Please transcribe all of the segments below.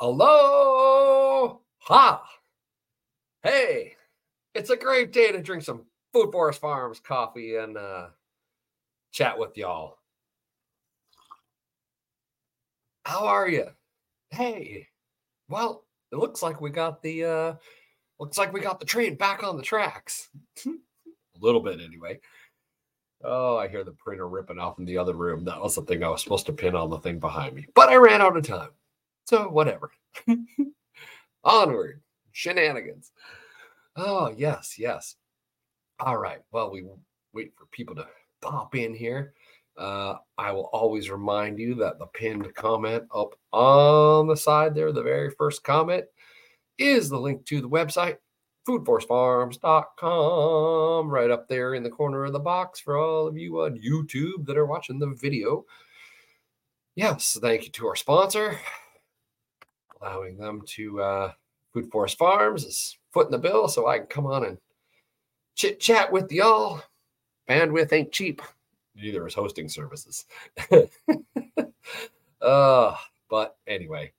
Hello. Ha. Hey, it's a great day to drink some Food Forest Farms coffee and uh, chat with y'all. How are you? Hey, well, it looks like we got the uh looks like we got the train back on the tracks. a little bit anyway. Oh, I hear the printer ripping off in the other room. That was the thing I was supposed to pin on the thing behind me, but I ran out of time. So whatever. Onward. Shenanigans. Oh, yes, yes. All right. Well, we wait for people to pop in here. Uh, I will always remind you that the pinned comment up on the side there, the very first comment, is the link to the website, foodforestfarms.com, right up there in the corner of the box for all of you on YouTube that are watching the video. Yes, thank you to our sponsor, allowing them to uh, Food Forest Farms is footing the bill so I can come on and chit chat with y'all. Bandwidth ain't cheap, neither is hosting services. uh, but anyway,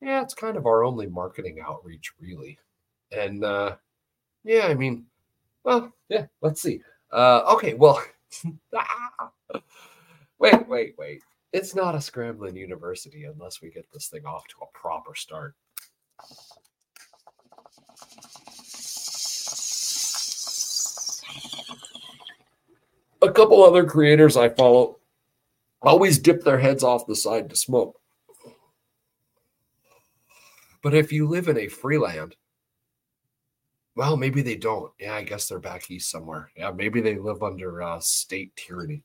yeah, it's kind of our only marketing outreach, really. And uh, yeah, I mean, well, yeah, let's see. Uh, okay, well, wait, wait, wait. It's not a scramblin university unless we get this thing off to a proper start. A couple other creators I follow always dip their heads off the side to smoke. But if you live in a free land, well, maybe they don't. Yeah, I guess they're back east somewhere. Yeah, maybe they live under uh, state tyranny.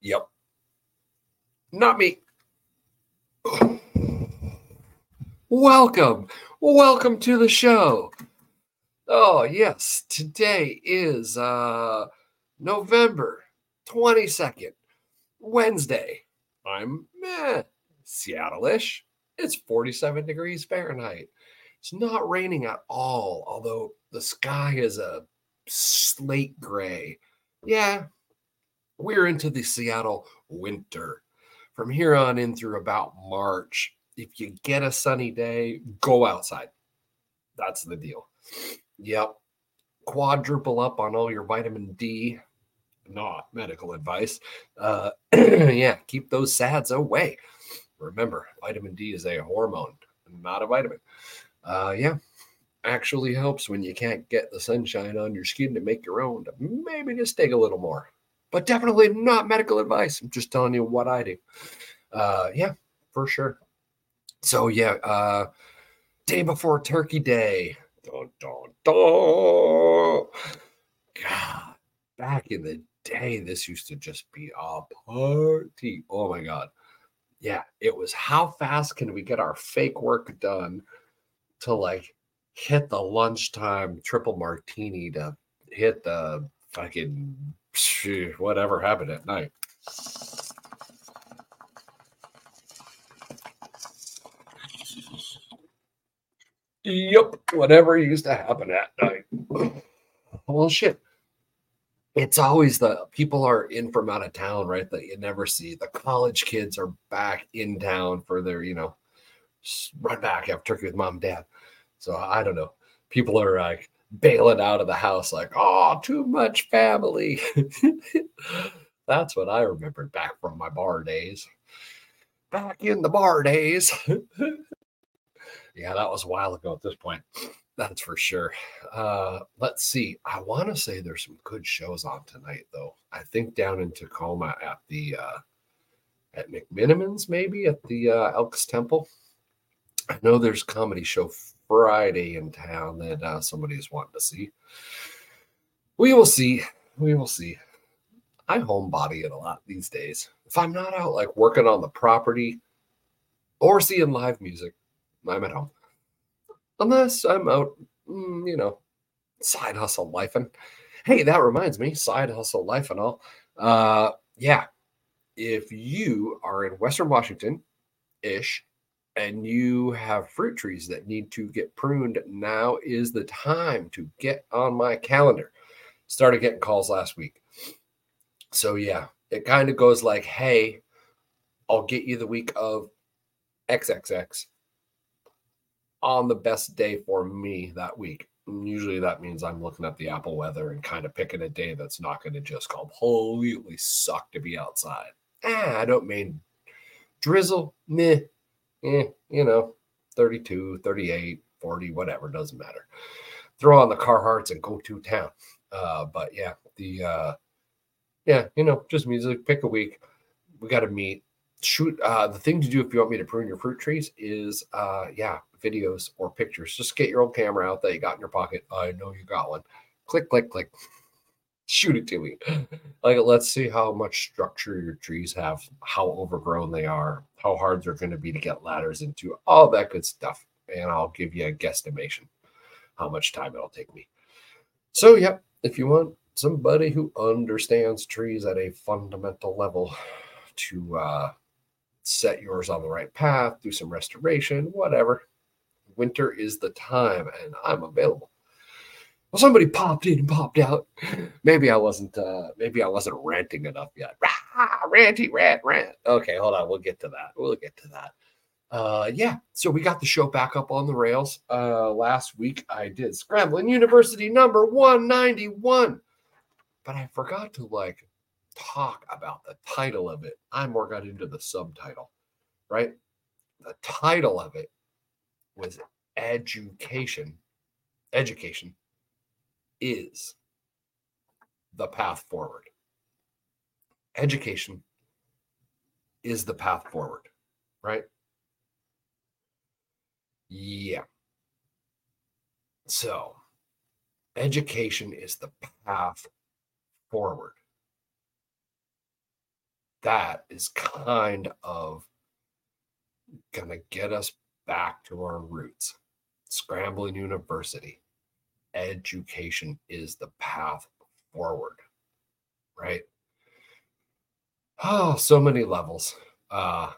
Yep. Not me. Welcome. Welcome to the show. Oh, yes. Today is uh November 22nd, Wednesday. I'm meh, Seattle-ish. It's 47 degrees Fahrenheit. It's not raining at all, although the sky is a slate gray. Yeah, we're into the Seattle winter. From here on in through about March, if you get a sunny day, go outside. That's the deal. Yep. Quadruple up on all your vitamin D. Not medical advice. Uh, yeah, keep those sads away. Remember, vitamin D is a hormone, not a vitamin. Uh, yeah, actually helps when you can't get the sunshine on your skin to make your own. Maybe just take a little more, but definitely not medical advice. I'm just telling you what I do. Uh, yeah, for sure. So yeah, uh, day before Turkey Day. Dun, dun, dun. God, back in the day, this used to just be a party. Oh my god. Yeah, it was how fast can we get our fake work done to like hit the lunchtime triple martini to hit the fucking whatever happened at night. Yep, whatever used to happen at night. well, shit. It's always the people are in from out of town, right? That you never see. The college kids are back in town for their, you know, run back, have turkey with mom and dad. So I don't know. People are like bailing out of the house, like, oh, too much family. That's what I remembered back from my bar days. Back in the bar days. yeah, that was a while ago at this point. That's for sure. Uh, let's see. I want to say there's some good shows on tonight, though. I think down in Tacoma at the uh, at McMenamins, maybe at the uh, Elks Temple. I know there's comedy show Friday in town that uh, somebody's wanting to see. We will see. We will see. I homebody it a lot these days. If I'm not out like working on the property or seeing live music, I'm at home. Unless I'm out, mm, you know, side hustle life. And hey, that reminds me, side hustle life and all. Uh, yeah, if you are in Western Washington ish and you have fruit trees that need to get pruned, now is the time to get on my calendar. Started getting calls last week. So, yeah, it kind of goes like, hey, I'll get you the week of XXX on the best day for me that week. Usually that means I'm looking at the Apple weather and kind of picking a day that's not going to just completely suck to be outside. Eh, I don't mean drizzle, meh, eh, you know, 32, 38, 40, whatever, doesn't matter. Throw on the Carhartts and go to town. Uh, but yeah, the uh, yeah, you know, just music. Pick a week. We got to meet. Shoot. Uh, the thing to do if you want me to prune your fruit trees is, uh, yeah, videos or pictures. Just get your old camera out that you got in your pocket. I know you got one. Click, click, click. Shoot it to me. Like, let's see how much structure your trees have, how overgrown they are, how hard they're going to be to get ladders into, all that good stuff. And I'll give you a guesstimation how much time it'll take me. So, yep, if you want somebody who understands trees at a fundamental level to uh, set yours on the right path, do some restoration, whatever, winter is the time and I'm available. Well, somebody popped in and popped out. Maybe I wasn't uh maybe I wasn't ranting enough yet. Rah, ranty rant rant. Okay, hold on. We'll get to that. We'll get to that. Uh yeah, so we got the show back up on the rails. Uh last week I did Scramblin University number 191. But I forgot to like talk about the title of it. I more got into the subtitle, right? The title of it was education. Education is the path forward. Education is the path forward, right? Yeah. So, education is the path forward. That is kind of going to get us back to our roots. Scramblin University. Education is the path forward, right? Oh, so many levels. Uh,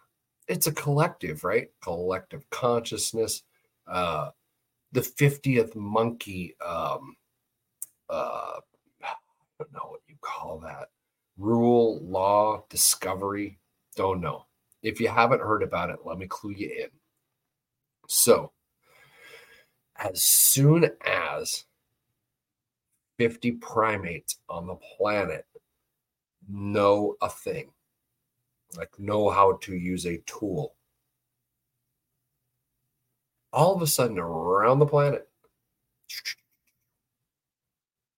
it's a collective, right? Collective consciousness. Uh, the 50th monkey, um, uh, I don't know what you call that. Rule, law, discovery. Don't know. If you haven't heard about it, let me clue you in. So, as soon as 50 primates on the planet know a thing, like know how to use a tool, all of a sudden around the planet,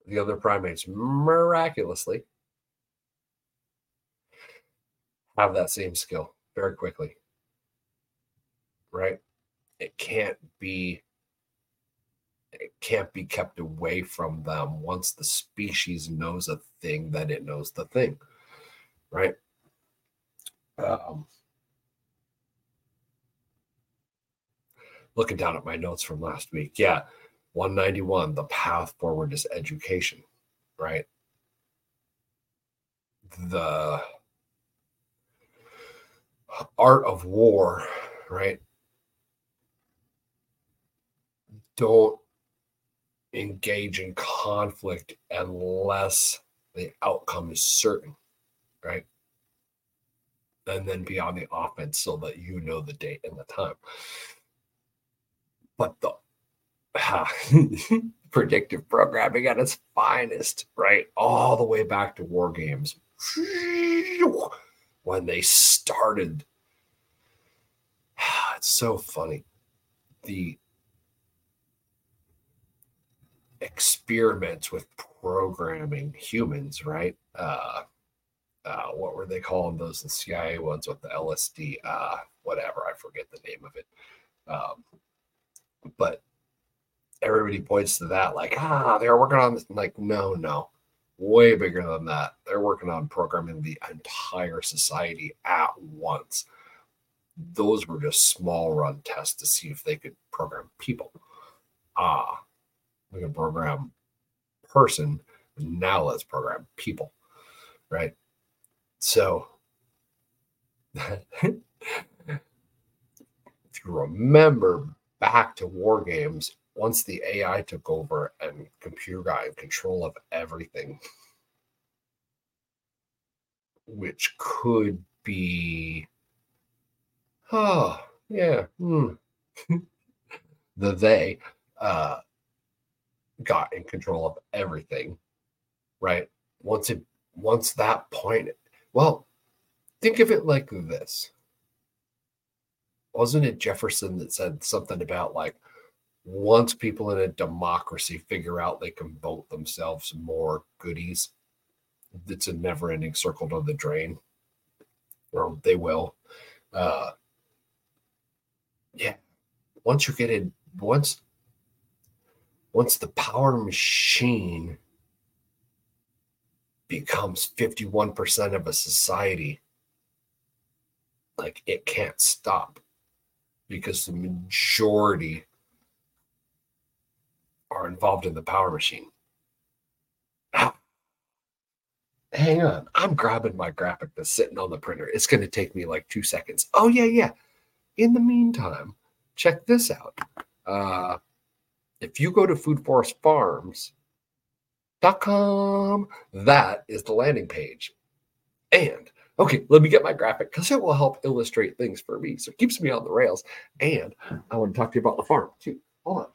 the other primates miraculously have that same skill very quickly. Right? it can't be it can't be kept away from them once the species knows a thing that it knows the thing right? Um, looking down at my notes from last week yeah 191 the path forward is education right? The art of war right? Don't engage in conflict unless the outcome is certain, right? And then be on the offense so that you know the date and the time. But the predictive programming at its finest, right? All the way back to war games when they started. It's so funny. The experiments with programming humans, right? Uh, uh, what were they calling those? The CIA ones with the LSD, uh, whatever. I forget the name of it. Um, but everybody points to that, like, ah, they're working on this. Like, no, no, way bigger than that. They're working on programming the entire society at once. Those were just small run tests to see if they could program people. Ah, we can program person. Now let's program people, right? So, if you remember back to war games, once the AI took over and computer got in control of everything, which could be, oh, yeah, hmm. the they uh, got in control of everything, right? Once it, once that point, well, think of it like this. Wasn't it Jefferson that said something about like, once people in a democracy figure out they can vote themselves more goodies, it's a never ending circle to the drain, or they will. Uh, yeah, once you get in, once once the power machine becomes 51% of a society, like it can't stop because the majority are involved in the power machine. Hang on, I'm grabbing my graphic that's sitting on the printer. It's going to take me like two seconds. Oh, yeah, yeah. In the meantime, check this out. Uh, if you go to foodforestfarms.com, that is the landing page. And okay, let me get my graphic because it will help illustrate things for me. So it keeps me on the rails. And I want to talk to you about the farm too. Hold on.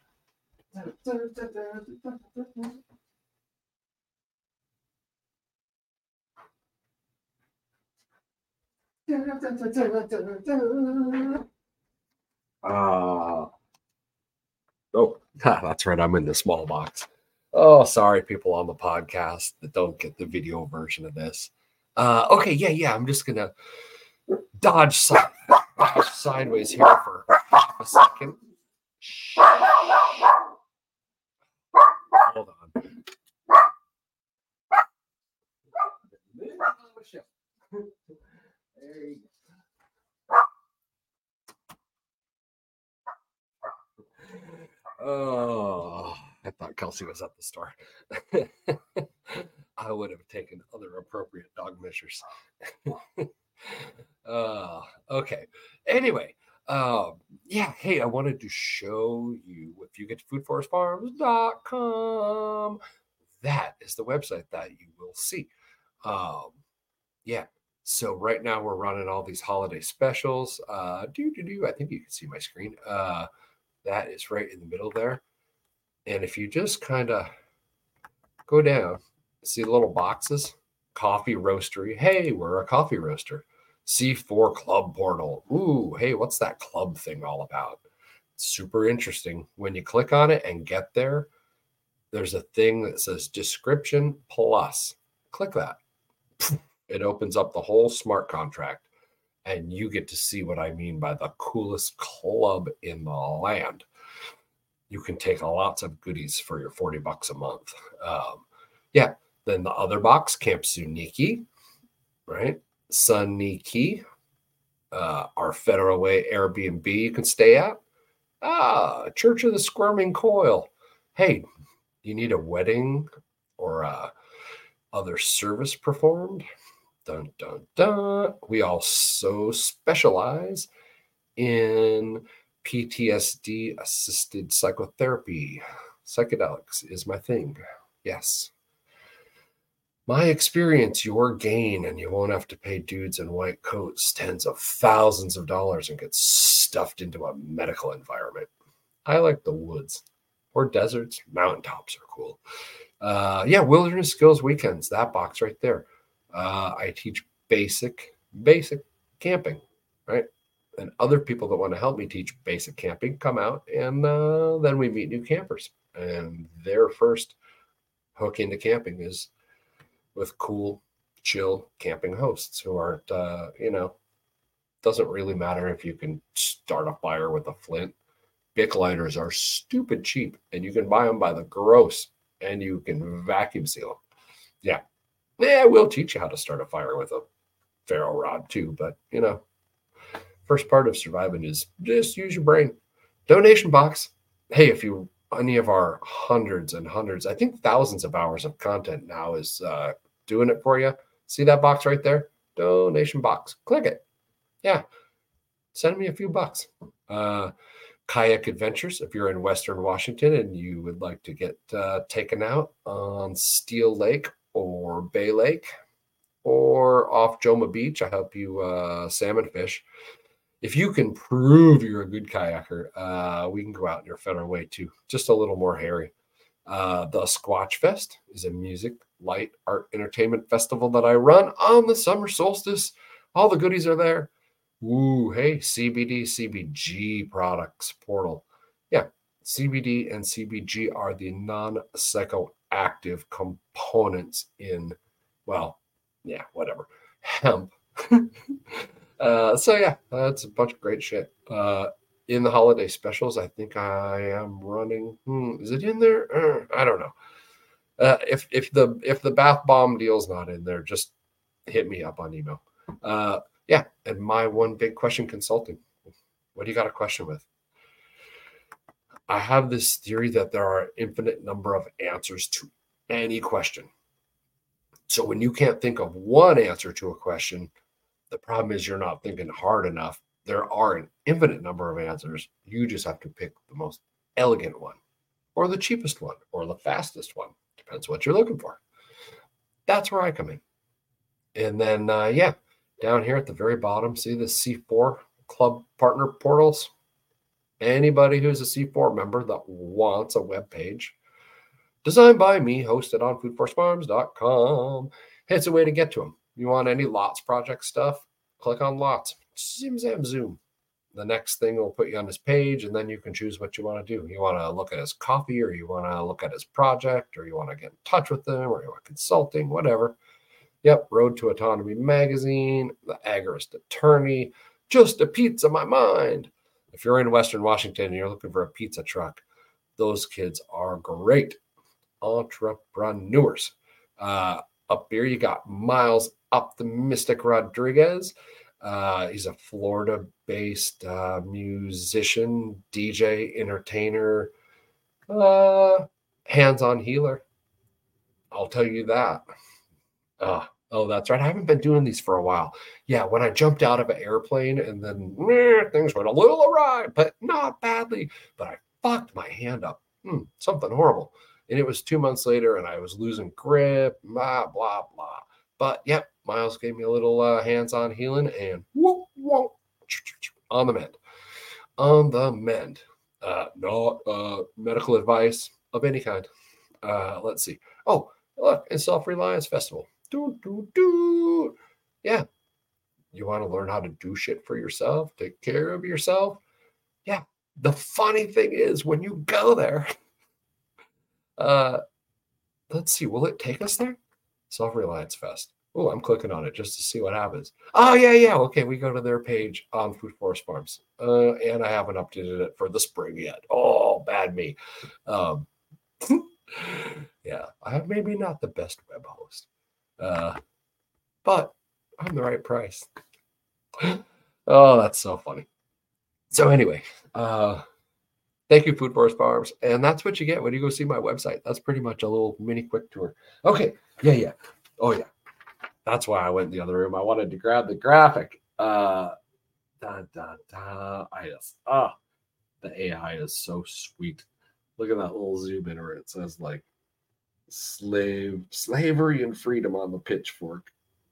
Uh, oh, that's right. I'm in the small box. Oh, sorry, people on the podcast that don't get the video version of this. Uh, okay, yeah, yeah. I'm just gonna dodge, side, dodge sideways here for a second. Hold on. There you go. Oh, I thought Kelsey was at the store. I would have taken other appropriate dog measures. uh, okay. Anyway, um, yeah, hey, I wanted to show you if you get to foodforestfarms.com, that is the website that you will see. Um, yeah, so right now we're running all these holiday specials. Uh, do do do. I think you can see my screen. Uh, that is right in the middle there. And if you just kind of go down, see the little boxes, coffee roastery. Hey, we're a coffee roaster. C4 Club Portal. Ooh, hey, what's that club thing all about? super interesting. When you click on it and get there, there's a thing that says description plus. Click that. It opens up the whole smart contract, and you get to see what I mean by the coolest club in the land. You can take lots of goodies for your 40 bucks a month. Um, yeah. Then the other box, Camp Suniki, right? Suniki, uh, our Federal Way Airbnb you can stay at. Ah, Church of the Squirming Coil. Hey, you need a wedding or uh, other service performed? Dun dun dun. We also specialize in PTSD assisted psychotherapy. Psychedelics is my thing. Yes my experience, your gain, and you won't have to pay dudes in white coats tens of thousands of dollars and get stuffed into a medical environment. I like the woods or deserts. Mountaintops are cool. Uh, yeah, wilderness skills weekends. That box right there. Uh, I teach basic, basic camping, right? And other people that want to help me teach basic camping come out, and uh, then we meet new campers. And their first hook into camping is with cool, chill camping hosts who aren't, uh, you know, doesn't really matter if you can start a fire with a flint. Bic lighters are stupid cheap and you can buy them by the gross and you can vacuum seal them. Yeah. Yeah, we'll teach you how to start a fire with a ferro rod too, but you know, first part of surviving is just use your brain. Donation box. Hey, if you any of our hundreds and hundreds, I think thousands of hours of content now is uh, doing it for you. See that box right there? Donation box. Click it. Yeah. Send me a few bucks. Uh, kayak adventures if you're in western washington and you would like to get uh, taken out on steel lake bay lake or off Joemma Beach. I help you uh, salmon fish. If you can prove you're a good kayaker, uh, we can go out in your federal way too, just a little more hairy. Uh, the Squatch Fest is a music, light, art, entertainment festival that I run on the summer solstice. All the goodies are there. Ooh, hey, CBD, CBG products portal. Yeah, CBD and CBG are the non psychoactive components in, well, yeah, whatever, hemp. uh, so, yeah, that's a bunch of great shit. Uh, in the holiday specials, I think I am running. Hmm, is it in there? Uh, I don't know. Uh, if if the if the bath bomb deal's not in there, just hit me up on email. Uh, yeah, and my one big question consulting. What do you got a question with? I have this theory that there are infinite number of answers to any question. So when you can't think of one answer to a question, the problem is you're not thinking hard enough. There are an infinite number of answers. You just have to pick the most elegant one, or the cheapest one, or the fastest one. Depends what you're looking for. That's where I come in. And then, uh, yeah, down here at the very bottom, see the C4 club partner portals? Anybody who's a C4 member that wants a web page designed by me, hosted on foodforestfarms.com. It's a way to get to them. You want any lots project stuff? Click on lots. Zoom, zam, zoom. The next thing will put you on this page, and then you can choose what you want to do. You want to look at his coffee, or you want to look at his project, or you want to get in touch with them, or you want consulting, whatever. Yep, Road to Autonomy magazine, The Agorist Attorney, Just a Pizza of My Mind. If you're in Western Washington and you're looking for a pizza truck, those kids are great entrepreneurs. Uh, up here, you got Miles Optimistic Rodriguez. Uh, he's a Florida based uh, musician, DJ, entertainer, uh, hands on healer. I'll tell you that. Oh, that's right. I haven't been doing these for a while. Yeah, when I jumped out of an airplane and then meh, things went a little awry, but not badly. But I fucked my hand up. Hmm, something horrible. And it was two months later and I was losing grip, blah, blah, blah. But yep, Miles gave me a little uh, hands on healing and whoop, whoop, on the mend. On the mend. Uh, not uh, medical advice of any kind. Uh, let's see. Oh, look, it's Self Reliance Festival. Do, do, do. Yeah. You want to learn how to do shit for yourself, take care of yourself. Yeah. The funny thing is, when you go there, uh, let's see, will it take us there? Self Reliance Fest. Oh, I'm clicking on it just to see what happens. Oh, yeah, yeah. Okay, we go to their page on Food Forest Farms. Uh, and I haven't updated it for the spring yet. Oh, bad me. Um, yeah, I have maybe not the best web host. Uh, but I'm the right price. oh, that's so funny. So anyway, uh, thank you, Food Forest Farms, and that's what you get when you go see my website. That's pretty much a little mini quick tour. Okay, yeah, yeah, oh yeah. That's why I went in the other room. I wanted to grab the graphic. Uh, da da da. I just ah, the AI is so sweet. Look at that little zoom in where it says like slave slavery and freedom on the pitchfork.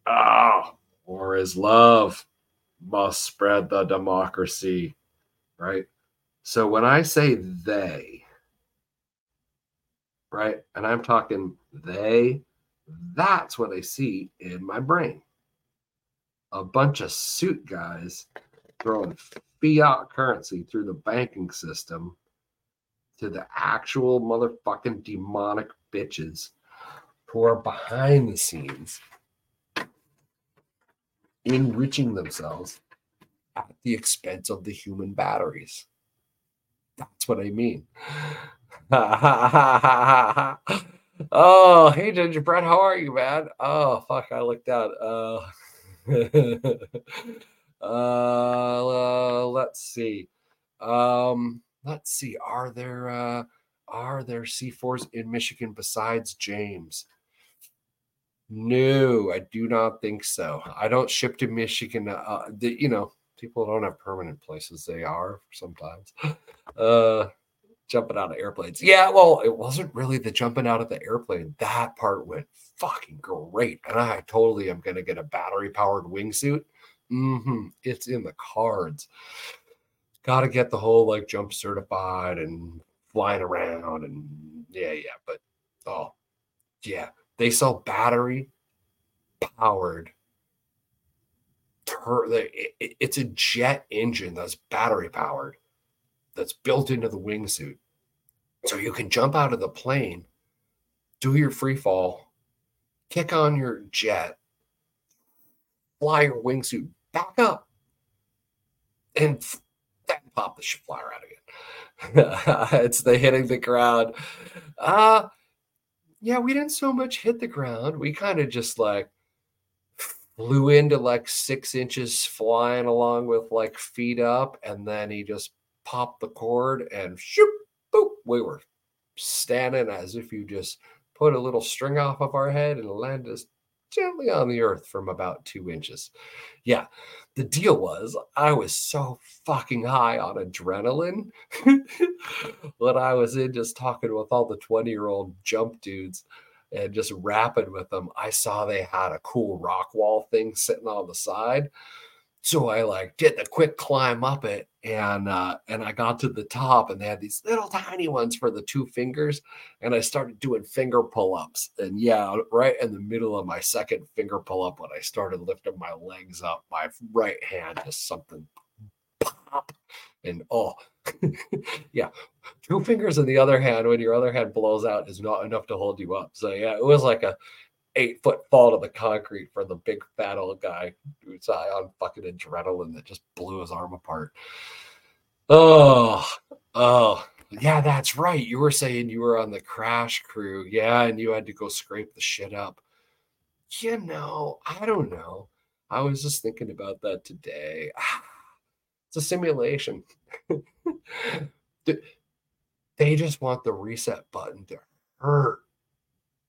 Ah, war is love must spread the democracy, right? So when I say they, right, and I'm talking they, that's what I see in my brain. A bunch of suit guys throwing fiat currency through the banking system to the actual motherfucking demonic bitches who are behind the scenes enriching themselves at the expense of the human batteries. That's what I mean. oh, hey Gingerbread, how are you, man? Oh, fuck, I looked out. Uh, uh, let's see. Um, let's see. Are there uh, are there C4s in Michigan besides James? No, I do not think so. I don't ship to Michigan. Uh, the, you know, people don't have permanent places. They are sometimes. Uh, jumping out of airplanes. Yeah, well, it wasn't really the jumping out of the airplane. That part went fucking great. And I totally am going to get a battery powered wingsuit. Mm-hmm. It's in the cards. Got to get the whole like jump certified and flying around. And yeah, yeah. But oh, yeah. They sell battery powered. Tur- it's a jet engine that's battery powered that's built into the wingsuit. So you can jump out of the plane, do your free fall, kick on your jet, fly your wingsuit back up, and pop the flyer out again. it's the hitting the ground. Uh yeah, we didn't so much hit the ground. We kind of just like flew into like six inches flying along with like feet up, and then he just popped the cord and shoop, boop, we were standing as if you just put a little string off of our head and landed us gently on the earth from about two inches. Yeah, the deal was I was so fucking high on adrenaline when I was in just talking with all the 20 year old jump dudes and just rapping with them. I saw they had a cool rock wall thing sitting on the side. So I like did the quick climb up it and uh and I got to the top and they had these little tiny ones for the two fingers and I started doing finger pull-ups and yeah right in the middle of my second finger pull-up when I started lifting my legs up my right hand just something pop and oh yeah two fingers in the other hand when your other hand blows out is not enough to hold you up. So yeah it was like a eight foot fall to the concrete for the big fat old guy who's high on fucking adrenaline that just blew his arm apart. Oh, oh, yeah, that's right. You were saying you were on the crash crew. Yeah, and you had to go scrape the shit up. You know, I don't know. I was just thinking about that today. It's a simulation. they just want the reset button to hurt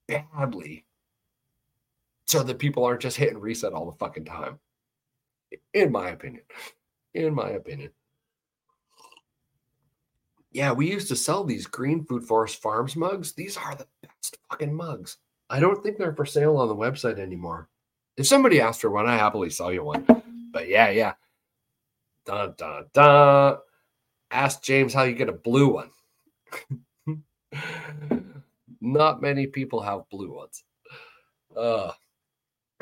badly so that people aren't just hitting reset all the fucking time. In my opinion. In my opinion. Yeah, we used to sell these green food forest farms mugs. These are the best fucking mugs. I don't think they're for sale on the website anymore. If somebody asked for one, I happily sell you one. But yeah, yeah. Dun dun dun. Ask James how you get a blue one. Not many people have blue ones. Uh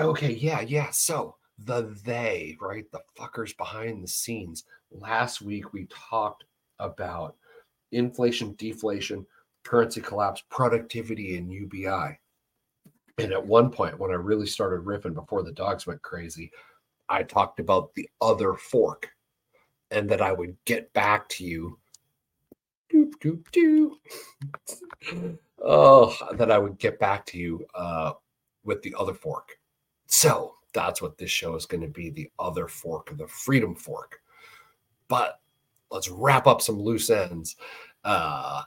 Okay, yeah, yeah. So the they, right? The fuckers behind the scenes. Last week we talked about inflation, deflation, currency collapse, productivity, and UBI. And at one point, when I really started riffing before the dogs went crazy, I talked about the other fork and that I would get back to you. Doop, doop, doop. oh, that I would get back to you uh, with the other fork. So that's what this show is going to be the other fork of the freedom fork. But let's wrap up some loose ends. Uh,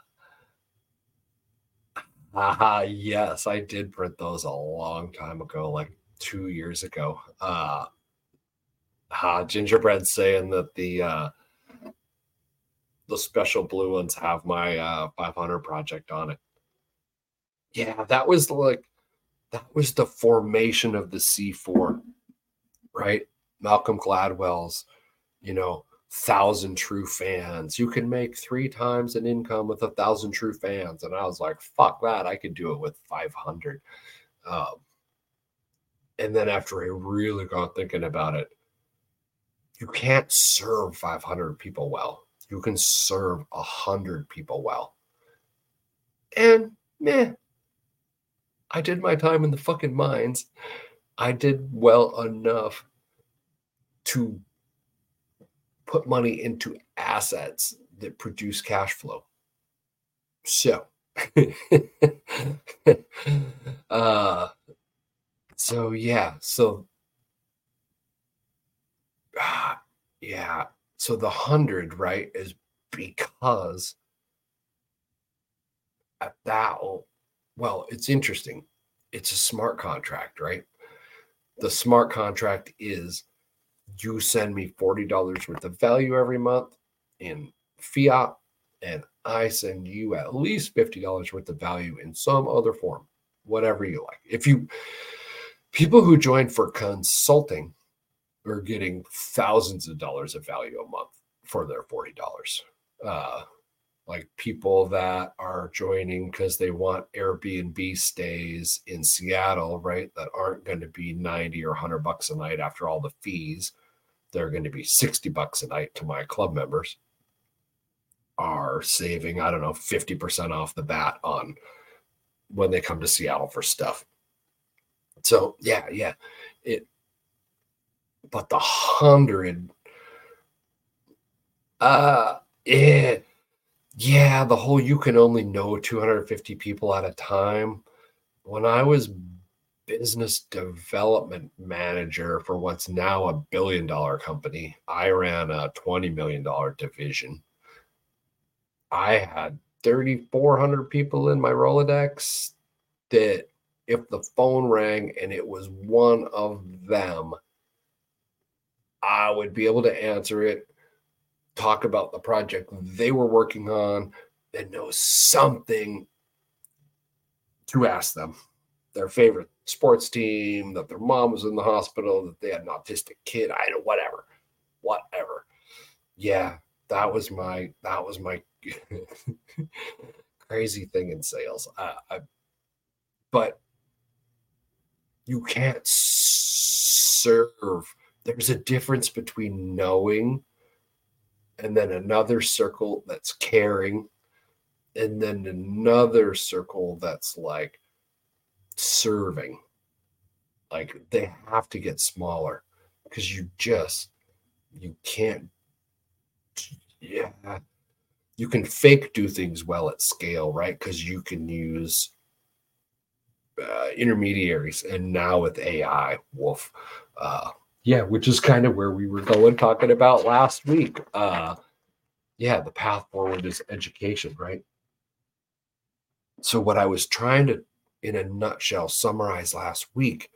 ah, yes, I did print those a long time ago, like two years ago. Uh, uh gingerbread saying that the uh, the special blue ones have my uh, 500 project on it. Yeah, that was like that was the formation of the C4, right? Malcolm Gladwell's, you know, thousand true fans. You can make three times an income with a thousand true fans. And I was like, fuck that. I could do it with 500. Um, and then after I really got thinking about it, you can't serve 500 people well. You can serve 100 people well. And meh, I did my time in the fucking mines. I did well enough to put money into assets that produce cash flow. So, uh, so yeah, so uh, yeah, so the hundred right is because at that well, it's interesting. It's a smart contract, right? The smart contract is you send me $40 worth of value every month in fiat, and I send you at least $50 worth of value in some other form, whatever you like. If you people who join for consulting are getting thousands of dollars of value a month for their $40. Uh, like people that are joining because they want Airbnb stays in Seattle, right? That aren't going to be 90 or 100 bucks a night after all the fees. They're going to be 60 bucks a night to my club members are saving, I don't know, 50% off the bat on when they come to Seattle for stuff. So yeah, yeah. It but the hundred uh it yeah, the whole you can only know 250 people at a time. When I was business development manager for what's now a billion dollar company, I ran a $20 million division. I had 3,400 people in my Rolodex that if the phone rang and it was one of them, I would be able to answer it, talk about the project they were working on, and know something to ask them. Their favorite sports team, that their mom was in the hospital, that they had an autistic kid, I don't know, whatever. Whatever. Yeah, that was my that was my crazy thing in sales. Uh, I, but you can't serve. There's a difference between knowing and then another circle that's caring and then another circle that's like serving. Like they have to get smaller because you just you can't yeah you can fake do things well at scale right because you can use uh, intermediaries and now with ai wolf uh, yeah which is kind of where we were going talking about last week. Uh, yeah the path forward is education right? So what i was trying to in a nutshell summarize last week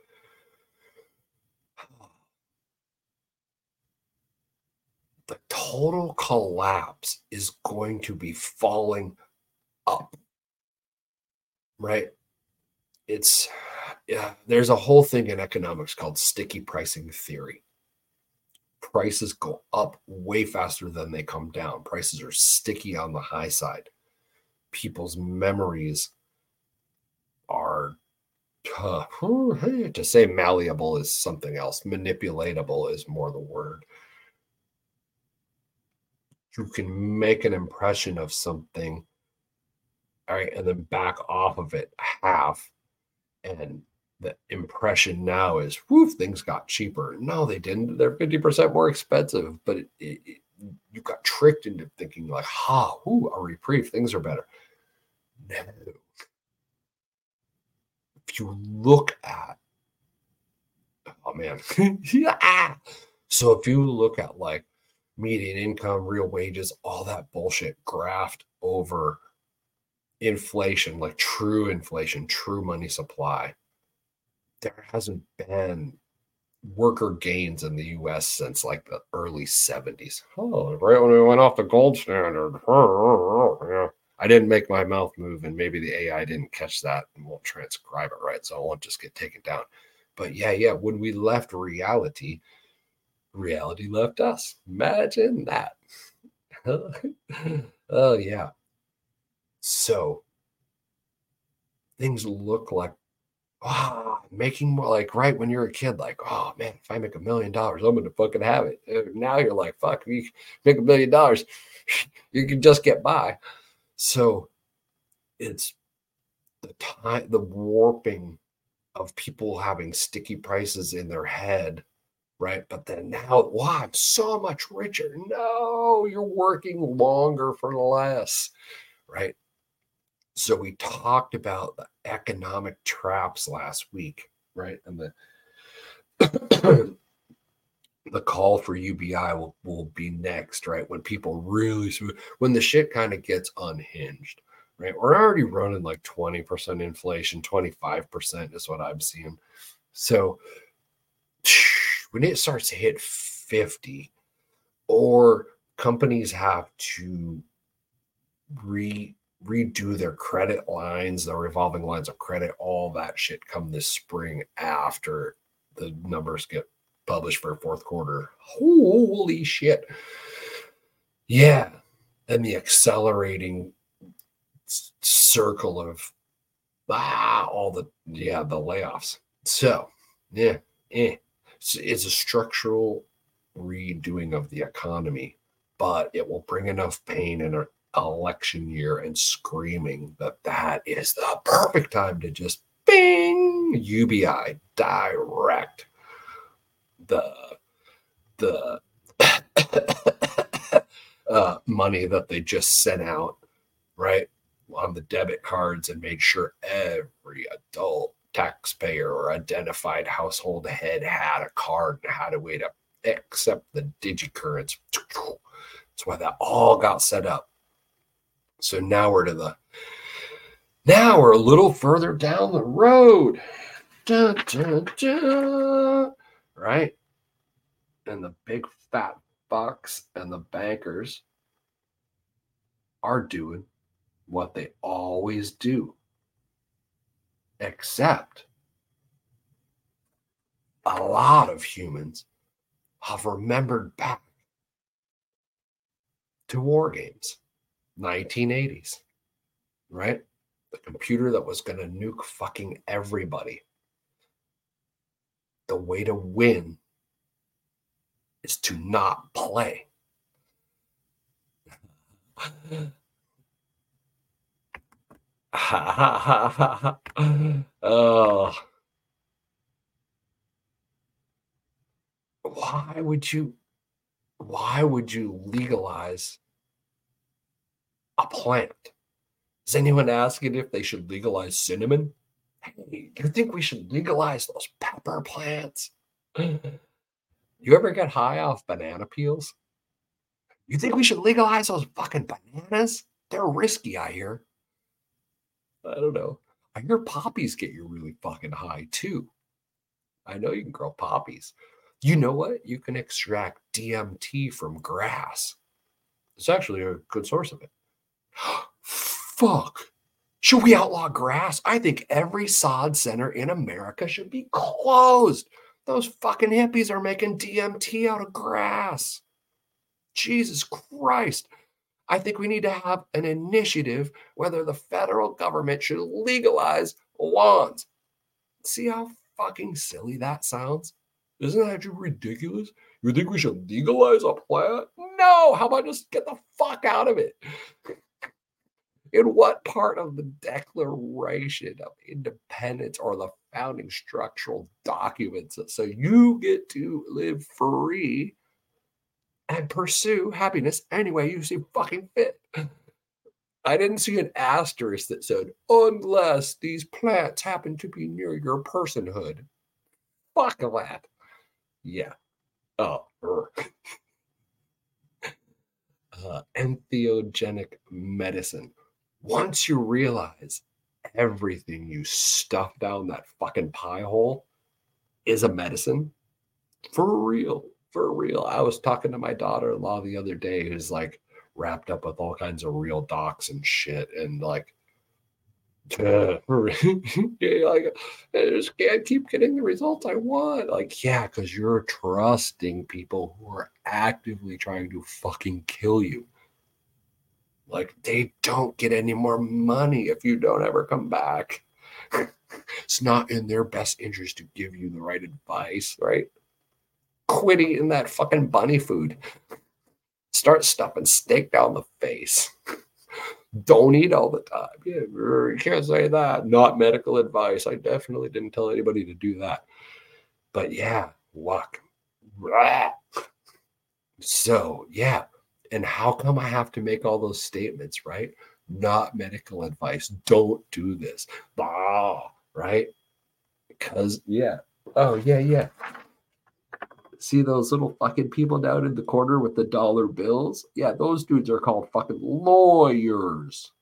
the total collapse is going to be falling up right? It's yeah there's a whole thing in economics called sticky pricing theory. Prices go up way faster than they come down. Prices are sticky on the high side. People's memories are to say malleable is something else. Manipulatable is more the word. You can make an impression of something all right and then back off of it half and the impression now is whoo things got cheaper. No they didn't. They're 50% more expensive but it, it, it, you got tricked into thinking like ha whoo a reprieve things are better. No. If you look at oh man. Yeah so if you look at like median income, real wages, all that bullshit graft over inflation, like true inflation, true money supply. There hasn't been worker gains in the US since like the early 70s. Oh, right when we went off the gold standard. I didn't make my mouth move, and maybe the AI didn't catch that and won't transcribe it right. So I won't just get taken down. But yeah, yeah, when we left reality, reality left us. Imagine that. oh, yeah. So things look like, ah, oh, making more like right when you're a kid, like, oh man, if I make a million dollars, I'm to fucking have it. Now you're like, fuck, you make a million dollars, you can just get by. So it's the time, the warping of people having sticky prices in their head right? But then now, wow, I'm so much richer. No, you're working longer for less, right? So we talked about the economic traps last week, right? And the the call for UBI will, will be next, right? When people really when the shit kind of gets unhinged, right? We're already running like 20% inflation, 25% is what I'm seeing. So when it starts to hit 50 or companies have to re redo their credit lines, the revolving lines of credit, all that shit come this spring after the numbers get published for fourth quarter. Holy shit. Yeah. And the accelerating circle of ah, all the yeah, the layoffs. So yeah, eh. it's, it's a structural redoing of the economy, but it will bring enough pain in an election year and screaming that that is the perfect time to just bing UBI direct the the uh, money that they just sent out right on the debit cards and made sure every adult taxpayer or identified household head had a card and had a way to accept the digicurrence. That's why that all got set up. So now we're to the now we're a little further down the road. Dun, dun, dun, right? And the big fat bucks and the bankers are doing what they always do, except a lot of humans have remembered back to war games, 1980s, right? The computer that was going to nuke fucking everybody. The way to win is to not play. oh. Why would you why would you legalize a plant? Is anyone asking if they should legalize cinnamon? Hey, you think we should legalize those pepper plants? You ever get high off banana peels? You think we should legalize those fucking bananas? They're risky, I hear. I don't know. I hear poppies get you really fucking high too. I know you can grow poppies. You know what? You can extract DMT from grass. It's actually a good source of it. Fuck. Should we outlaw grass? I think every sod center in America should be closed. Those fucking hippies are making DMT out of grass. Jesus Christ. I think we need to have an initiative whether the federal government should legalize lawns. See how fucking silly that sounds? Isn't that ridiculous? You think we should legalize a plant? No, how about just get the fuck out of it? In what part of the Declaration of Independence or the founding structural documents so you get to live free and pursue happiness any way you see fucking fit. I didn't see an asterisk that said, unless these plants happen to be near your personhood. Fuck that. Yeah. Oh. uh, entheogenic medicine. Once you realize everything you stuff down that fucking pie hole is a medicine, for real, for real. I was talking to my daughter in law the other day who's like wrapped up with all kinds of real docs and shit. And like, uh, like I just can't keep getting the results I want. Like, yeah, because you're trusting people who are actively trying to fucking kill you. Like, they don't get any more money if you don't ever come back. it's not in their best interest to give you the right advice, right? quit eating that fucking bunny food. Start stuffing steak down the face. Don't eat all the time. Yeah, you can't say that. Not medical advice. I definitely didn't tell anybody to do that. But yeah, luck. So yeah. And how come I have to make all those statements, right? Not medical advice. Don't do this. Bah, right? Because yeah. Oh, yeah, yeah see those little fucking people down in the corner with the dollar bills? Yeah, those dudes are called fucking lawyers.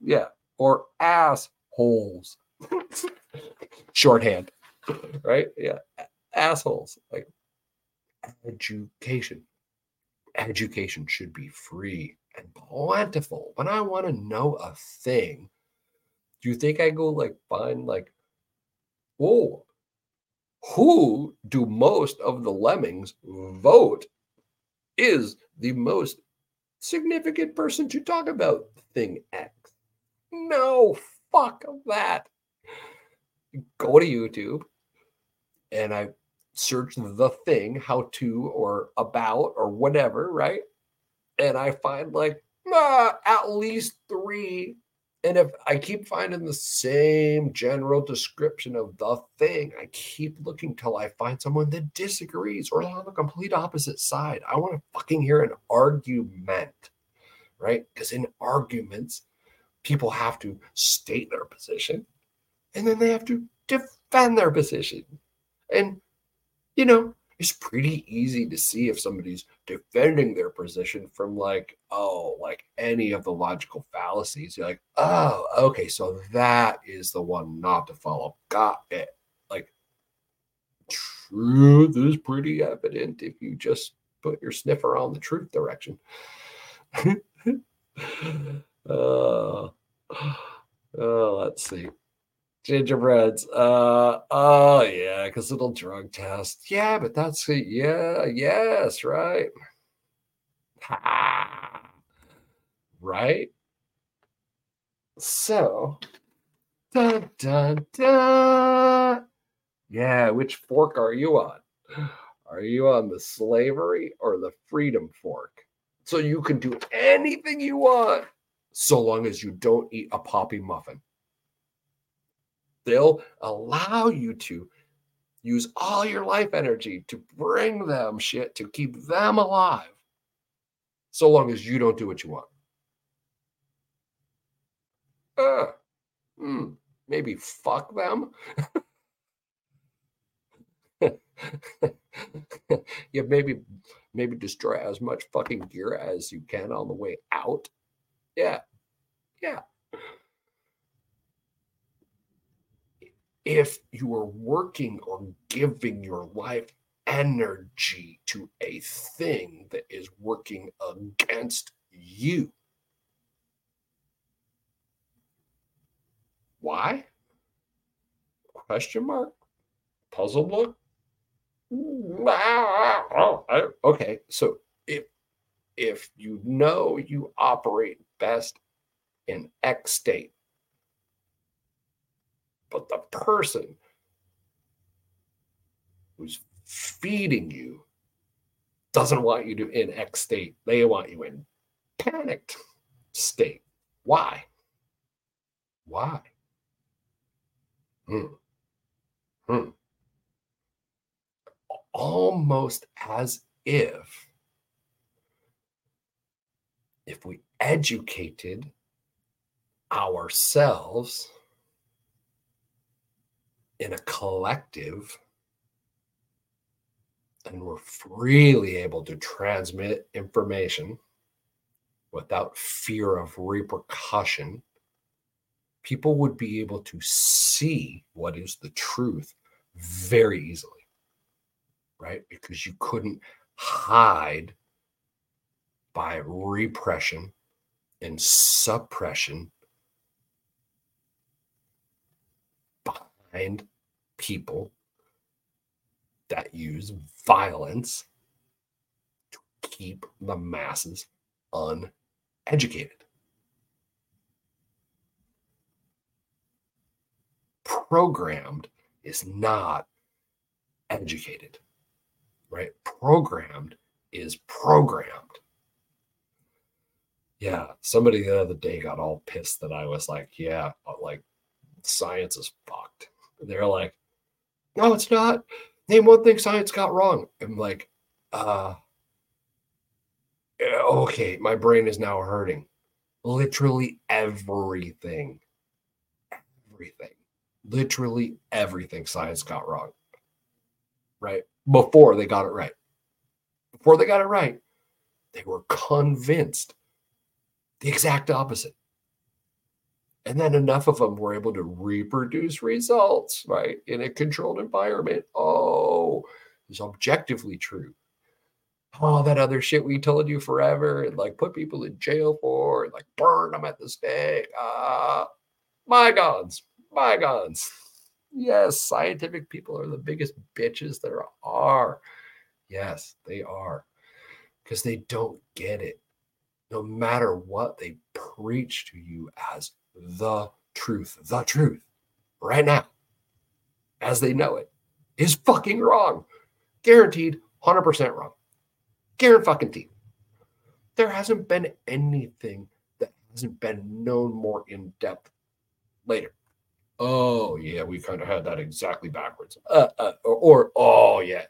Yeah, or assholes. Shorthand, right? Yeah, assholes. Like education. Education should be free. and plentiful. When I want to know a thing, do you think I go like find like, whoa, who do most of the lemmings vote is the most significant person to talk about thing X? No, fuck that. Go to YouTube and I search the thing, how to, or about, or whatever, right? And I find like ah, at least three. And if I keep finding the same general description of the thing, I keep looking till I find someone that disagrees or on the complete opposite side. I want to fucking hear an argument, right? Because in arguments, people have to state their position and then they have to defend their position. And, you know, it's pretty easy to see if somebody's defending their position from like, oh, like any of the logical fallacies. You're like, oh, okay, so that is the one not to follow. Got it. Like, truth is pretty evident if you just put your sniffer on the truth direction. uh, oh, let's see. Gingerbreads. Uh oh yeah, because it'll drug test. Yeah, but that's yeah, yes, right. Ha. Right? So dun dun dun. Yeah, which fork are you on? Are you on the slavery or the freedom fork? So you can do anything you want so long as you don't eat a poppy muffin. They'll allow you to use all your life energy to bring them shit to keep them alive, so long as you don't do what you want. Uh, hmm, maybe fuck them. yeah, maybe maybe destroy as much fucking gear as you can on the way out. Yeah. Yeah. If you are working or giving your life energy to a thing that is working against you. Why? Question mark? Puzzle look? Okay, so if if you know you operate best in X state, but the person who's feeding you doesn't want you to in X state. They want you in panicked state. Why? Why? Hmm. Hmm. Almost as if if we educated ourselves in a collective and we're freely able to transmit information without fear of repercussion, people would be able to see what is the truth very easily, right? Because you couldn't hide by repression and suppression people that use violence to keep the masses uneducated. Programmed is not educated, right? Programmed is programmed. Yeah, somebody the other day got all pissed that I was like, yeah, uh, like science is fucked. They're like, no, it's not. Name one thing science got wrong. I'm like, uh, okay, my brain is now hurting. Literally everything, everything, literally everything science got wrong. Right? Before they got it right. Before they got it right, they were convinced the exact opposite and then enough of them were able to reproduce results right in a controlled environment oh it's objectively true all that other shit we told you forever and like put people in jail for and like burn them at the stake. Uh, bygones, bygones. Yes, scientific people are the biggest bitches there are. Yes, they are. Because they don't get it. No matter what they preach to you as the truth, the truth, right now, as they know it, is fucking wrong. Guaranteed 100% wrong. Guaranteed. Fucking team. There hasn't been anything that hasn't been known more in depth later. Oh, yeah, we kind of had that exactly backwards. Uh, uh, or, or, oh, yeah,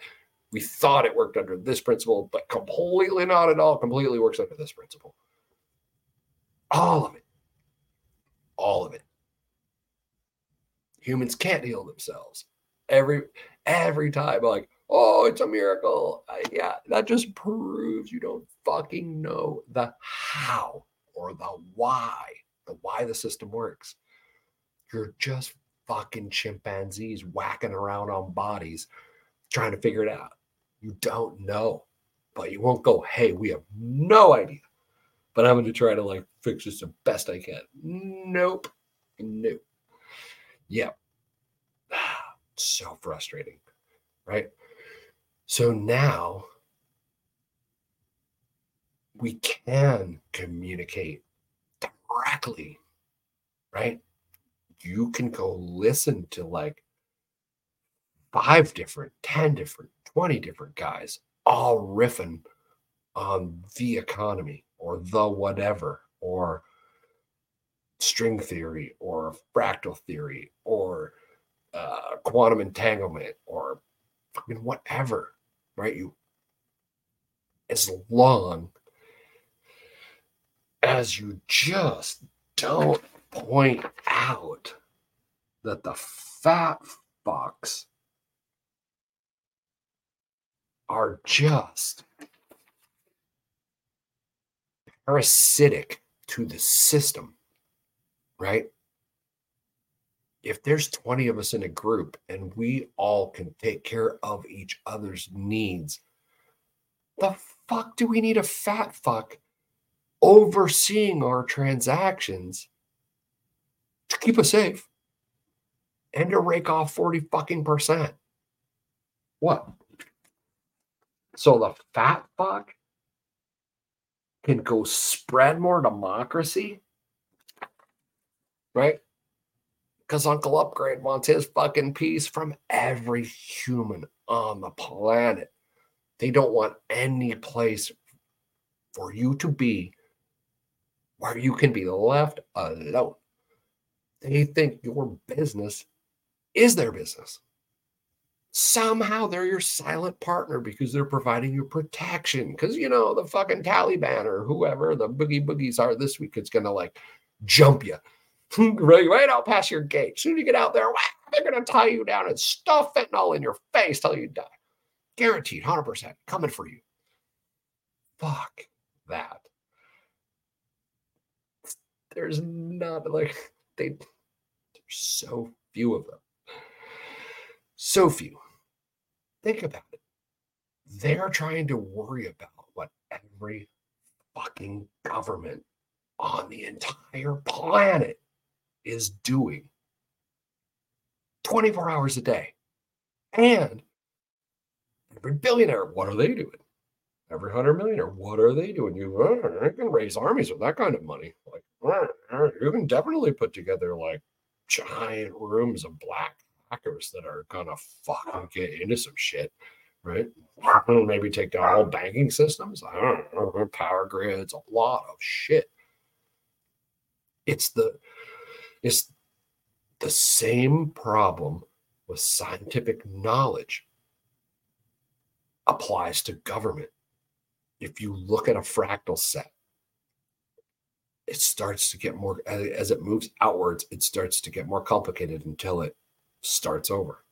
we thought it worked under this principle, but completely not at all, completely works under this principle. All of it. All of it. Humans can't heal themselves. Every every time, like, oh, it's a miracle. Yeah, that just proves you don't fucking know the how or the why, the why the system works. You're just fucking chimpanzees whacking around on bodies trying to figure it out. You don't know, but you won't go, hey, we have no idea. But I'm going to try to like fix this the best I can. Nope. Nope. Yep. So frustrating, right? So now we can communicate directly, right? You can go listen to like five different, 10 different, 20 different guys all riffing on the economy or the whatever or string theory or fractal theory or uh, quantum entanglement or fucking whatever right? You, as long as you just don't point out that the fat fucks are just parasitic to the system, right? if there's 20 of us in a group and we all can take care of each other's needs, the fuck do we need a fat fuck overseeing our transactions to keep us safe and to rake off 40 fucking percent? What? So the fat fuck can go spread more democracy, right? because Uncle Upgrade wants his fucking piece from every human on the planet. They don't want any place for you to be where you can be left alone. They think your business is their business. Somehow they're your silent partner because they're providing you protection. Because, you know, the fucking Taliban or whoever the boogie boogies are this week, it's to like jump you right, right out past your gate. Soon as you get out there, they're going to tie you down and stuff fentanyl in your face till you die. Guaranteed, 100% coming for you. Fuck that. There's not like they, there's so few of them. So few. Think about it. They're trying to worry about what every fucking government on the entire planet is doing 24 hours a day. And every billionaire, what are they doing? Every hundred millionaire, what are they doing? You, uh, can raise armies with that kind of money. Like, uh, you can definitely put together like giant rooms of black hackers that are gonna fucking get into some shit, right? Maybe take down whole banking systems. I don't know, power grids, a lot of shit. It's the it's the same problem with scientific knowledge applies to government. If you look at a fractal set, it starts to get more as it moves outwards, it starts to get more complicated until it starts over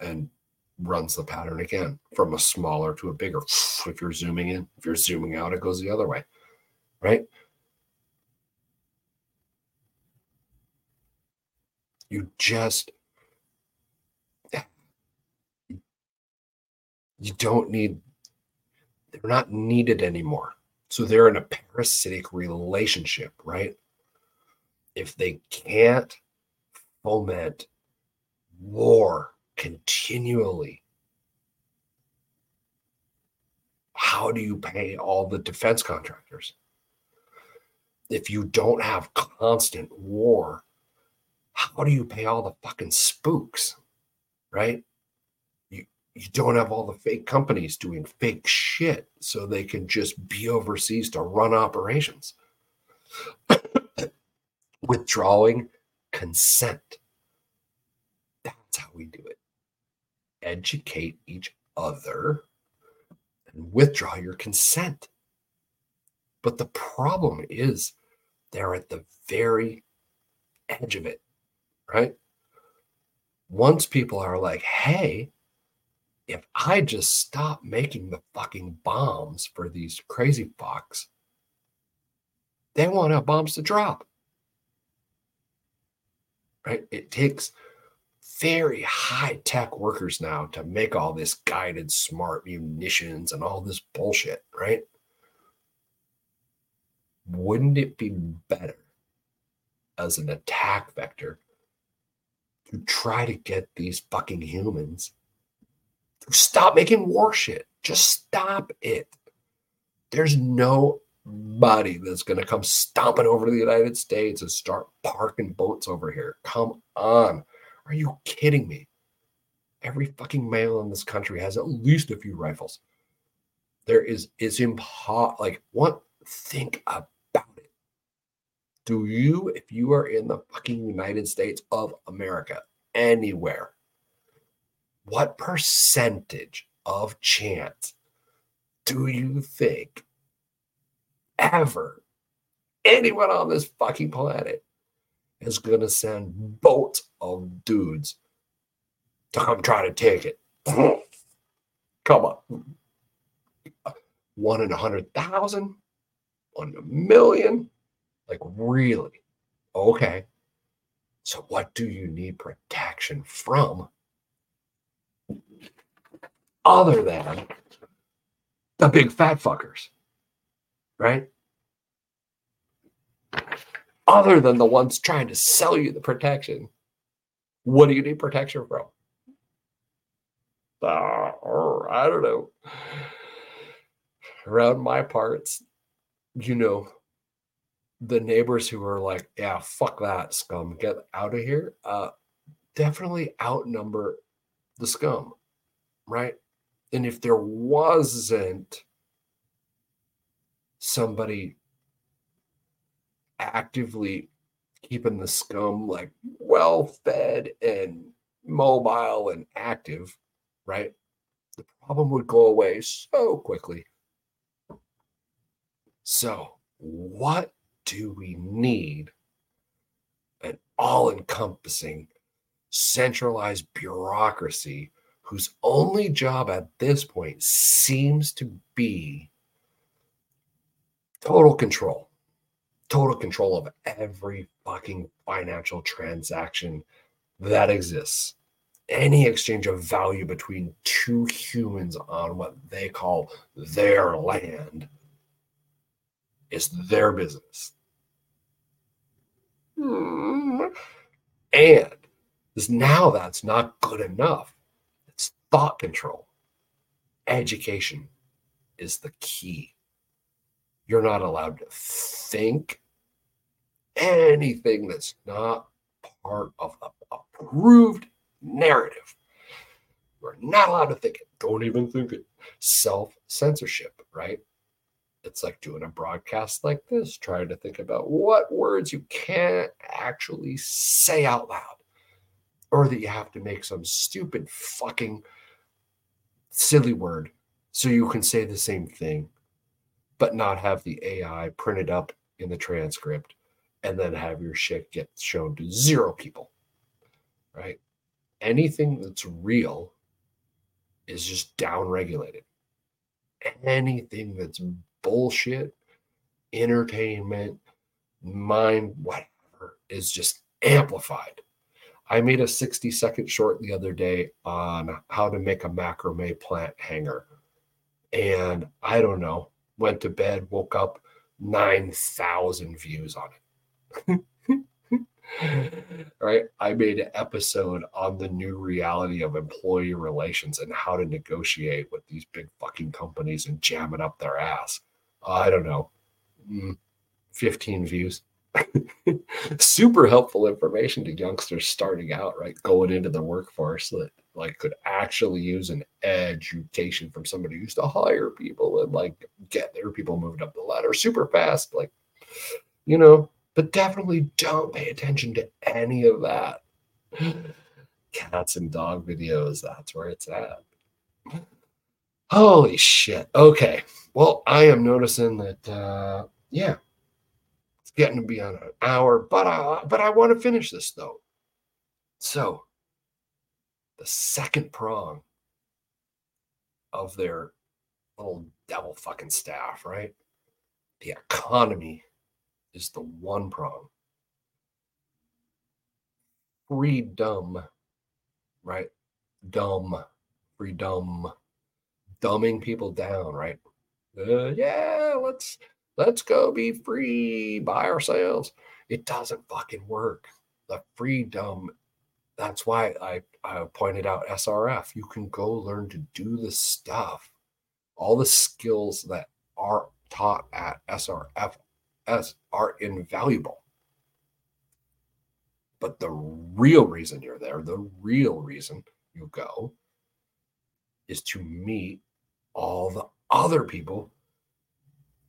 and runs the pattern again from a smaller to a bigger. If you're zooming in, if you're zooming out, it goes the other way, right? You just you don't need they're not needed anymore. So they're in a parasitic relationship, right? If they can't foment continually, how do you pay all the defense contractors? If you don't have constant war, how do you pay all the fucking spooks? Right? You you don't have all the fake companies doing fake shit so they can just be overseas to run operations. Withdrawing consent. That's how we do it. Educate each other and withdraw your consent. But the problem is they're at the very edge of it, right? Once people are like, hey, if I just stop making the fucking bombs for these crazy fucks, they won't have bombs to drop. Right? It takes very high tech workers now to make all this guided smart munitions and all this bullshit, right? Wouldn't it be better as an attack vector to try to get these fucking humans to stop making war shit? Just stop it. There's nobody that's going to come stomping over to the United States and start parking boats over here. Come on. Are you kidding me? Every fucking male in this country has at least a few rifles. There is it's impossible. Like, what? Think about it. Do you, if you are in the fucking United States of America, anywhere, what percentage of chance do you think ever anyone on this fucking planet is going to send boats of dudes to come try to take it. come on. One in a hundred thousand, one in a million. Like, really? Okay. So, what do you need protection from other than the big fat fuckers? Right? Other than the ones trying to sell you the protection. What do you need protection from? Uh, I don't know. Around my parts, you know, the neighbors who are like, yeah, fuck that scum, get out of here, uh, definitely outnumber the scum, right? And if there wasn't somebody actively keeping the scum like well fed and mobile and active, right? The problem would go away so quickly. So, what do we need? An all encompassing, centralized bureaucracy whose only job at this point seems to be total control total control of every fucking financial transaction that exists. Any exchange of value between two humans on what they call their land is their business. Hmm. And now that's not good enough. It's thought control. Education is the key. You're not allowed to think anything that's not part of the approved narrative. You're not allowed to think it. Don't even think it. Self censorship, right? It's like doing a broadcast like this, trying to think about what words you can't actually say out loud, or that you have to make some stupid fucking silly word so you can say the same thing but not have the AI printed up in the transcript and then have your shit get shown to zero people. Right? Anything that's real is just down regulated. Anything that's bullshit, entertainment, mind, whatever, is just amplified. I made a 60 second short the other day on how to make a macrame plant hanger And I don't know, went to bed, woke up, 9,000 views on it. right? I made an episode on the new reality of employee relations and how to negotiate with these big fucking companies and jam it up their ass. I don't know, mm, 15 views. Super helpful information to youngsters starting out, right? Going into the workforce that like could actually use an education from somebody who used to hire people and like get their people moved up the ladder super fast. Like, you know, but definitely don't pay attention to any of that. Cats and dog videos, that's where it's at. Holy shit. Okay. Well, I am noticing that uh yeah, getting to be on an hour, but I but I want to finish this though. So the second prong of their little devil fucking staff, right? The economy is the one prong. Freedom, right? Dumb, freedom, dumbing people down, right? Uh, yeah, let's let's go be free by ourselves. It doesn't fucking work. The freedom. That's why I, I pointed out SRF. You can go learn to do the stuff, all the skills that are taught at SRF as are invaluable. But the real reason you're there, the real reason you go, is to meet all the other people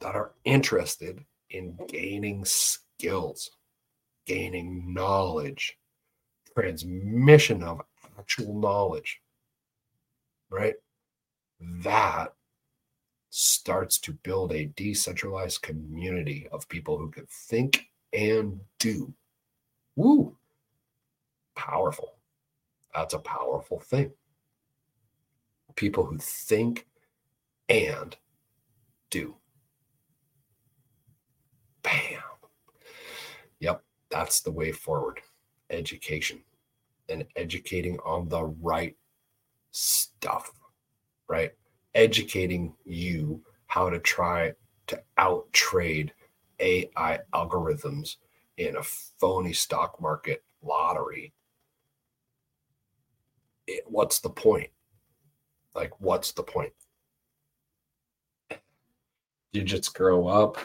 that are interested in mm-hmm. gaining skills, gaining knowledge, transmission of actual knowledge, right? That starts to build a decentralized community of people who can think and do. Woo! Powerful. That's a powerful thing. People who think and do. Bam. Yep, that's the way forward. Education and educating on the right stuff, right? educating you how to try to outtrade AI algorithms in a phony stock market lottery. It, what's the point? Like, what's the point? You just grow up.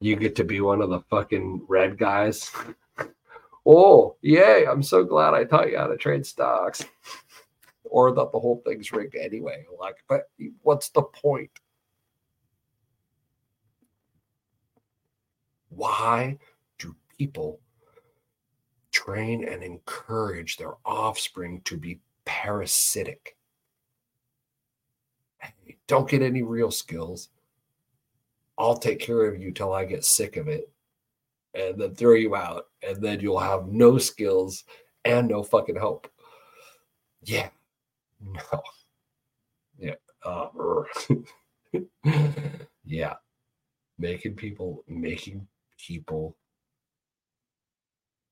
You get to be one of the fucking red guys. Oh, yay. I'm so glad I taught you how to trade stocks or that the whole thing's rigged anyway. Like, but what's the point? Why do people train and encourage their offspring to be parasitic? Don't get any real skills. I'll take care of you till I get sick of it and then throw you out, and then you'll have no skills and no fucking hope. Yeah, no. Yeah. Uh, yeah. Making people, making people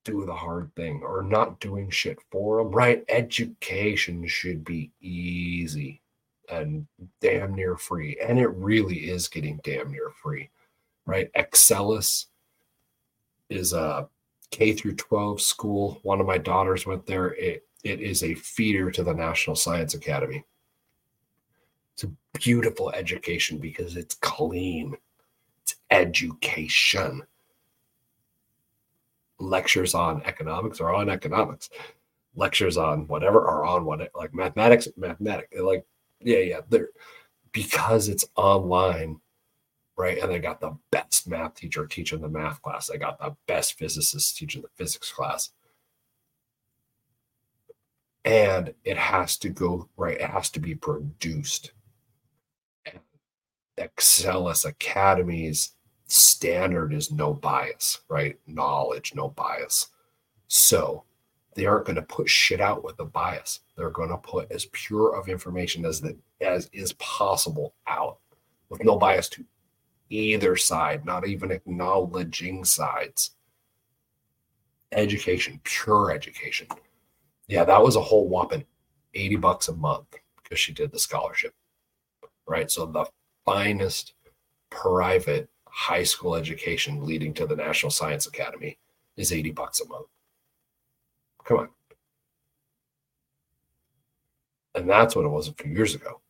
do the hard thing or not doing shit for them, right? Education should be easy and damn near free. And it really is getting damn near free, right? Excellus is a K through 12 school. One of my daughters went there. It it is a feeder to the National Science Academy. It's a beautiful education because it's clean. It's education. Lectures on economics are on economics. Lectures on whatever are on what like mathematics, mathematics. Like, yeah, yeah. They're because it's online, right? And they got the best math teacher teaching the math class. They got the best physicist teaching the physics class and it has to go right. It has to be produced. Excellus Academy's standard is no bias, right? Knowledge, no bias. So they aren't going to put shit out with a bias. They're going to put as pure of information as that as is possible out with no bias to either side, not even acknowledging sides. Education, pure education. Yeah, that was a whole whopping 80 bucks a month because she did the scholarship. right? So the finest private high school education leading to the National Science Academy is 80 bucks a month. Come on. And that's what it was a few years ago.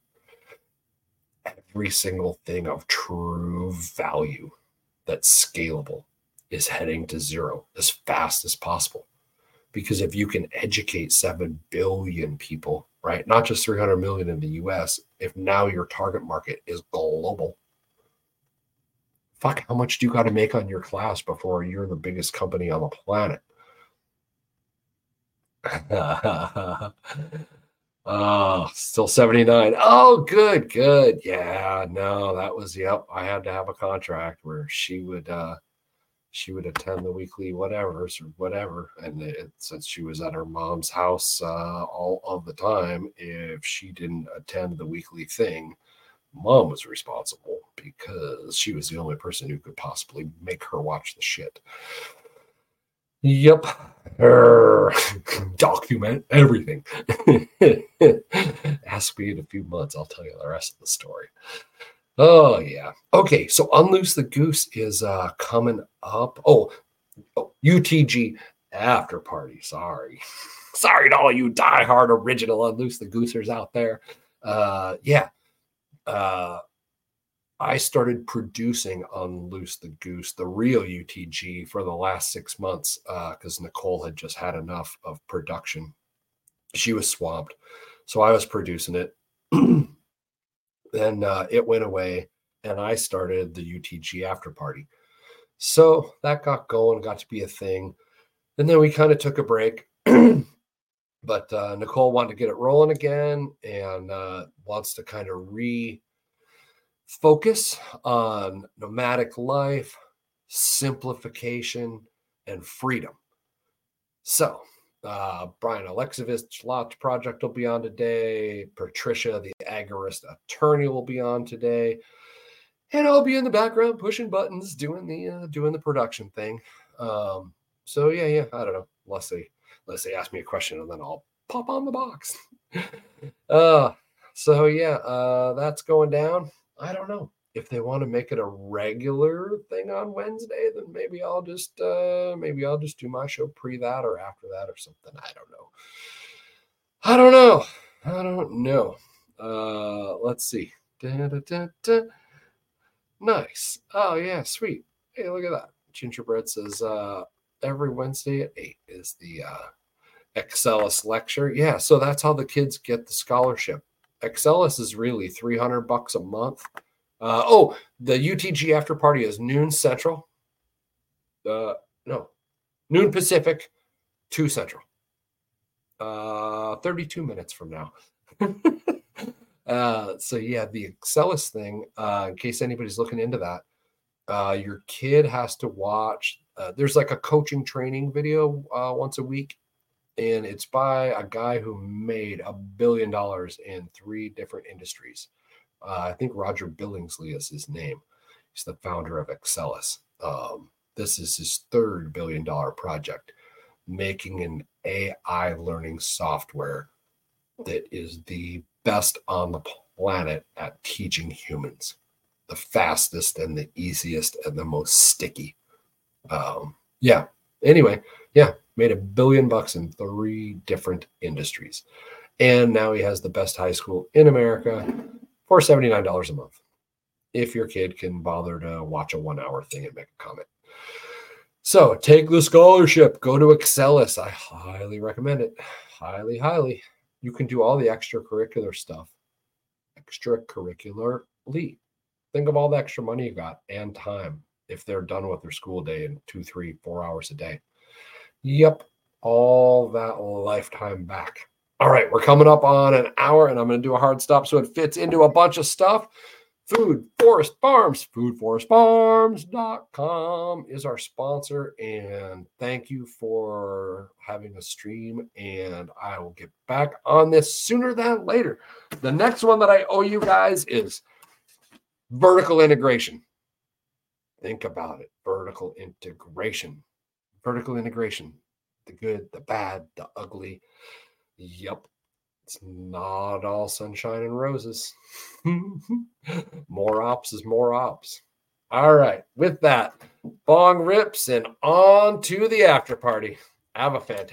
Every single thing of true value that's scalable is heading to zero as fast as possible. Because if you can educate 7 billion people, right, not just 300 million in the US, if now your target market is global, fuck, how much do you got to make on your class before you're the biggest company on the planet? oh, still 79. Oh, good, good. Yeah, no, that was yep. I had to have a contract where she would uh she would attend the weekly whatever's or whatever. And it, since she was at her mom's house uh, all of the time, if she didn't attend the weekly thing, mom was responsible because she was the only person who could possibly make her watch the shit. Yep. Er, document everything. Ask me in a few months, I'll tell you the rest of the story. Oh yeah. Okay, so Unloose the Goose is uh coming up. Oh, oh UTG after party. Sorry. Sorry to all you diehard original Unloose the Goosers out there. Uh yeah. Uh I started producing Unloose the Goose, the real UTG, for the last six months because uh, Nicole had just had enough of production. She was swamped. So I was producing it. then uh, it went away and I started the UTG after party. So that got going, got to be a thing. And then we kind of took a break. but uh, Nicole wanted to get it rolling again and uh, wants to kind of re focus on nomadic life, simplification, and freedom. So uh, Brian Alexovich Launch Project will be on today. Patricia, the agorist attorney, will be on today, and I'll be in the background pushing buttons, doing the uh, doing the production thing. Um, so yeah, yeah, I don't know. Unless they unless they ask me a question, and then I'll pop on the box. uh, so yeah, uh, that's going down. I don't know if they want to make it a regular thing on Wednesday, then maybe I'll just uh maybe I'll just do my show pre that or after that or something. I don't know. I don't know. I don't know. Uh let's see. Da, da, da, nice. Oh yeah, sweet. Hey, look at that. Gingerbread says uh every Wednesday at eight is the uh Excellus lecture. Yeah, so that's how the kids get the scholarship. Excellus is really 300 bucks a month uh, oh, the UTG after party is noon central. Uh, no, noon Pacific, two central. Uh, 32 minutes from now. uh, so yeah, the Excellus thing, uh, in case anybody's looking into that, uh, your kid has to watch. Uh, there's like a coaching training video uh, once a week, and it's by a guy who made a billion dollars in three different industries. Uh, I think Roger Billingsley is his name. He's the founder of Excellus. Um, this is his third billion dollar project, making an AI learning software that is the best on the planet at teaching humans, the fastest and the easiest and the most sticky. Um, yeah. Anyway, yeah, made a billion bucks in three different industries. And now he has the best high school in America for $79 a month if your kid can bother to watch a one hour thing and make a comment. So take the scholarship, go to Excellus. I highly recommend it. Highly, highly. You can do all the extracurricular stuff extracurricularly. Think of all the extra money you got and time if they're done with their school day in two, three, four hours a day. Yep, all that lifetime back. All right, we're coming up on an hour and I'm going to do a hard stop so it fits into a bunch of stuff. Food Forest Farms, foodforestfarms.com is our sponsor. And thank you for having a stream. And I will get back on this sooner than later. The next one that I owe you guys is vertical integration. Think about it vertical integration. Vertical integration, the good, the bad, the ugly Yep. It's not all sunshine and roses. more ops is more ops. All right. With that, bong rips and on to the after party. Have a fantastic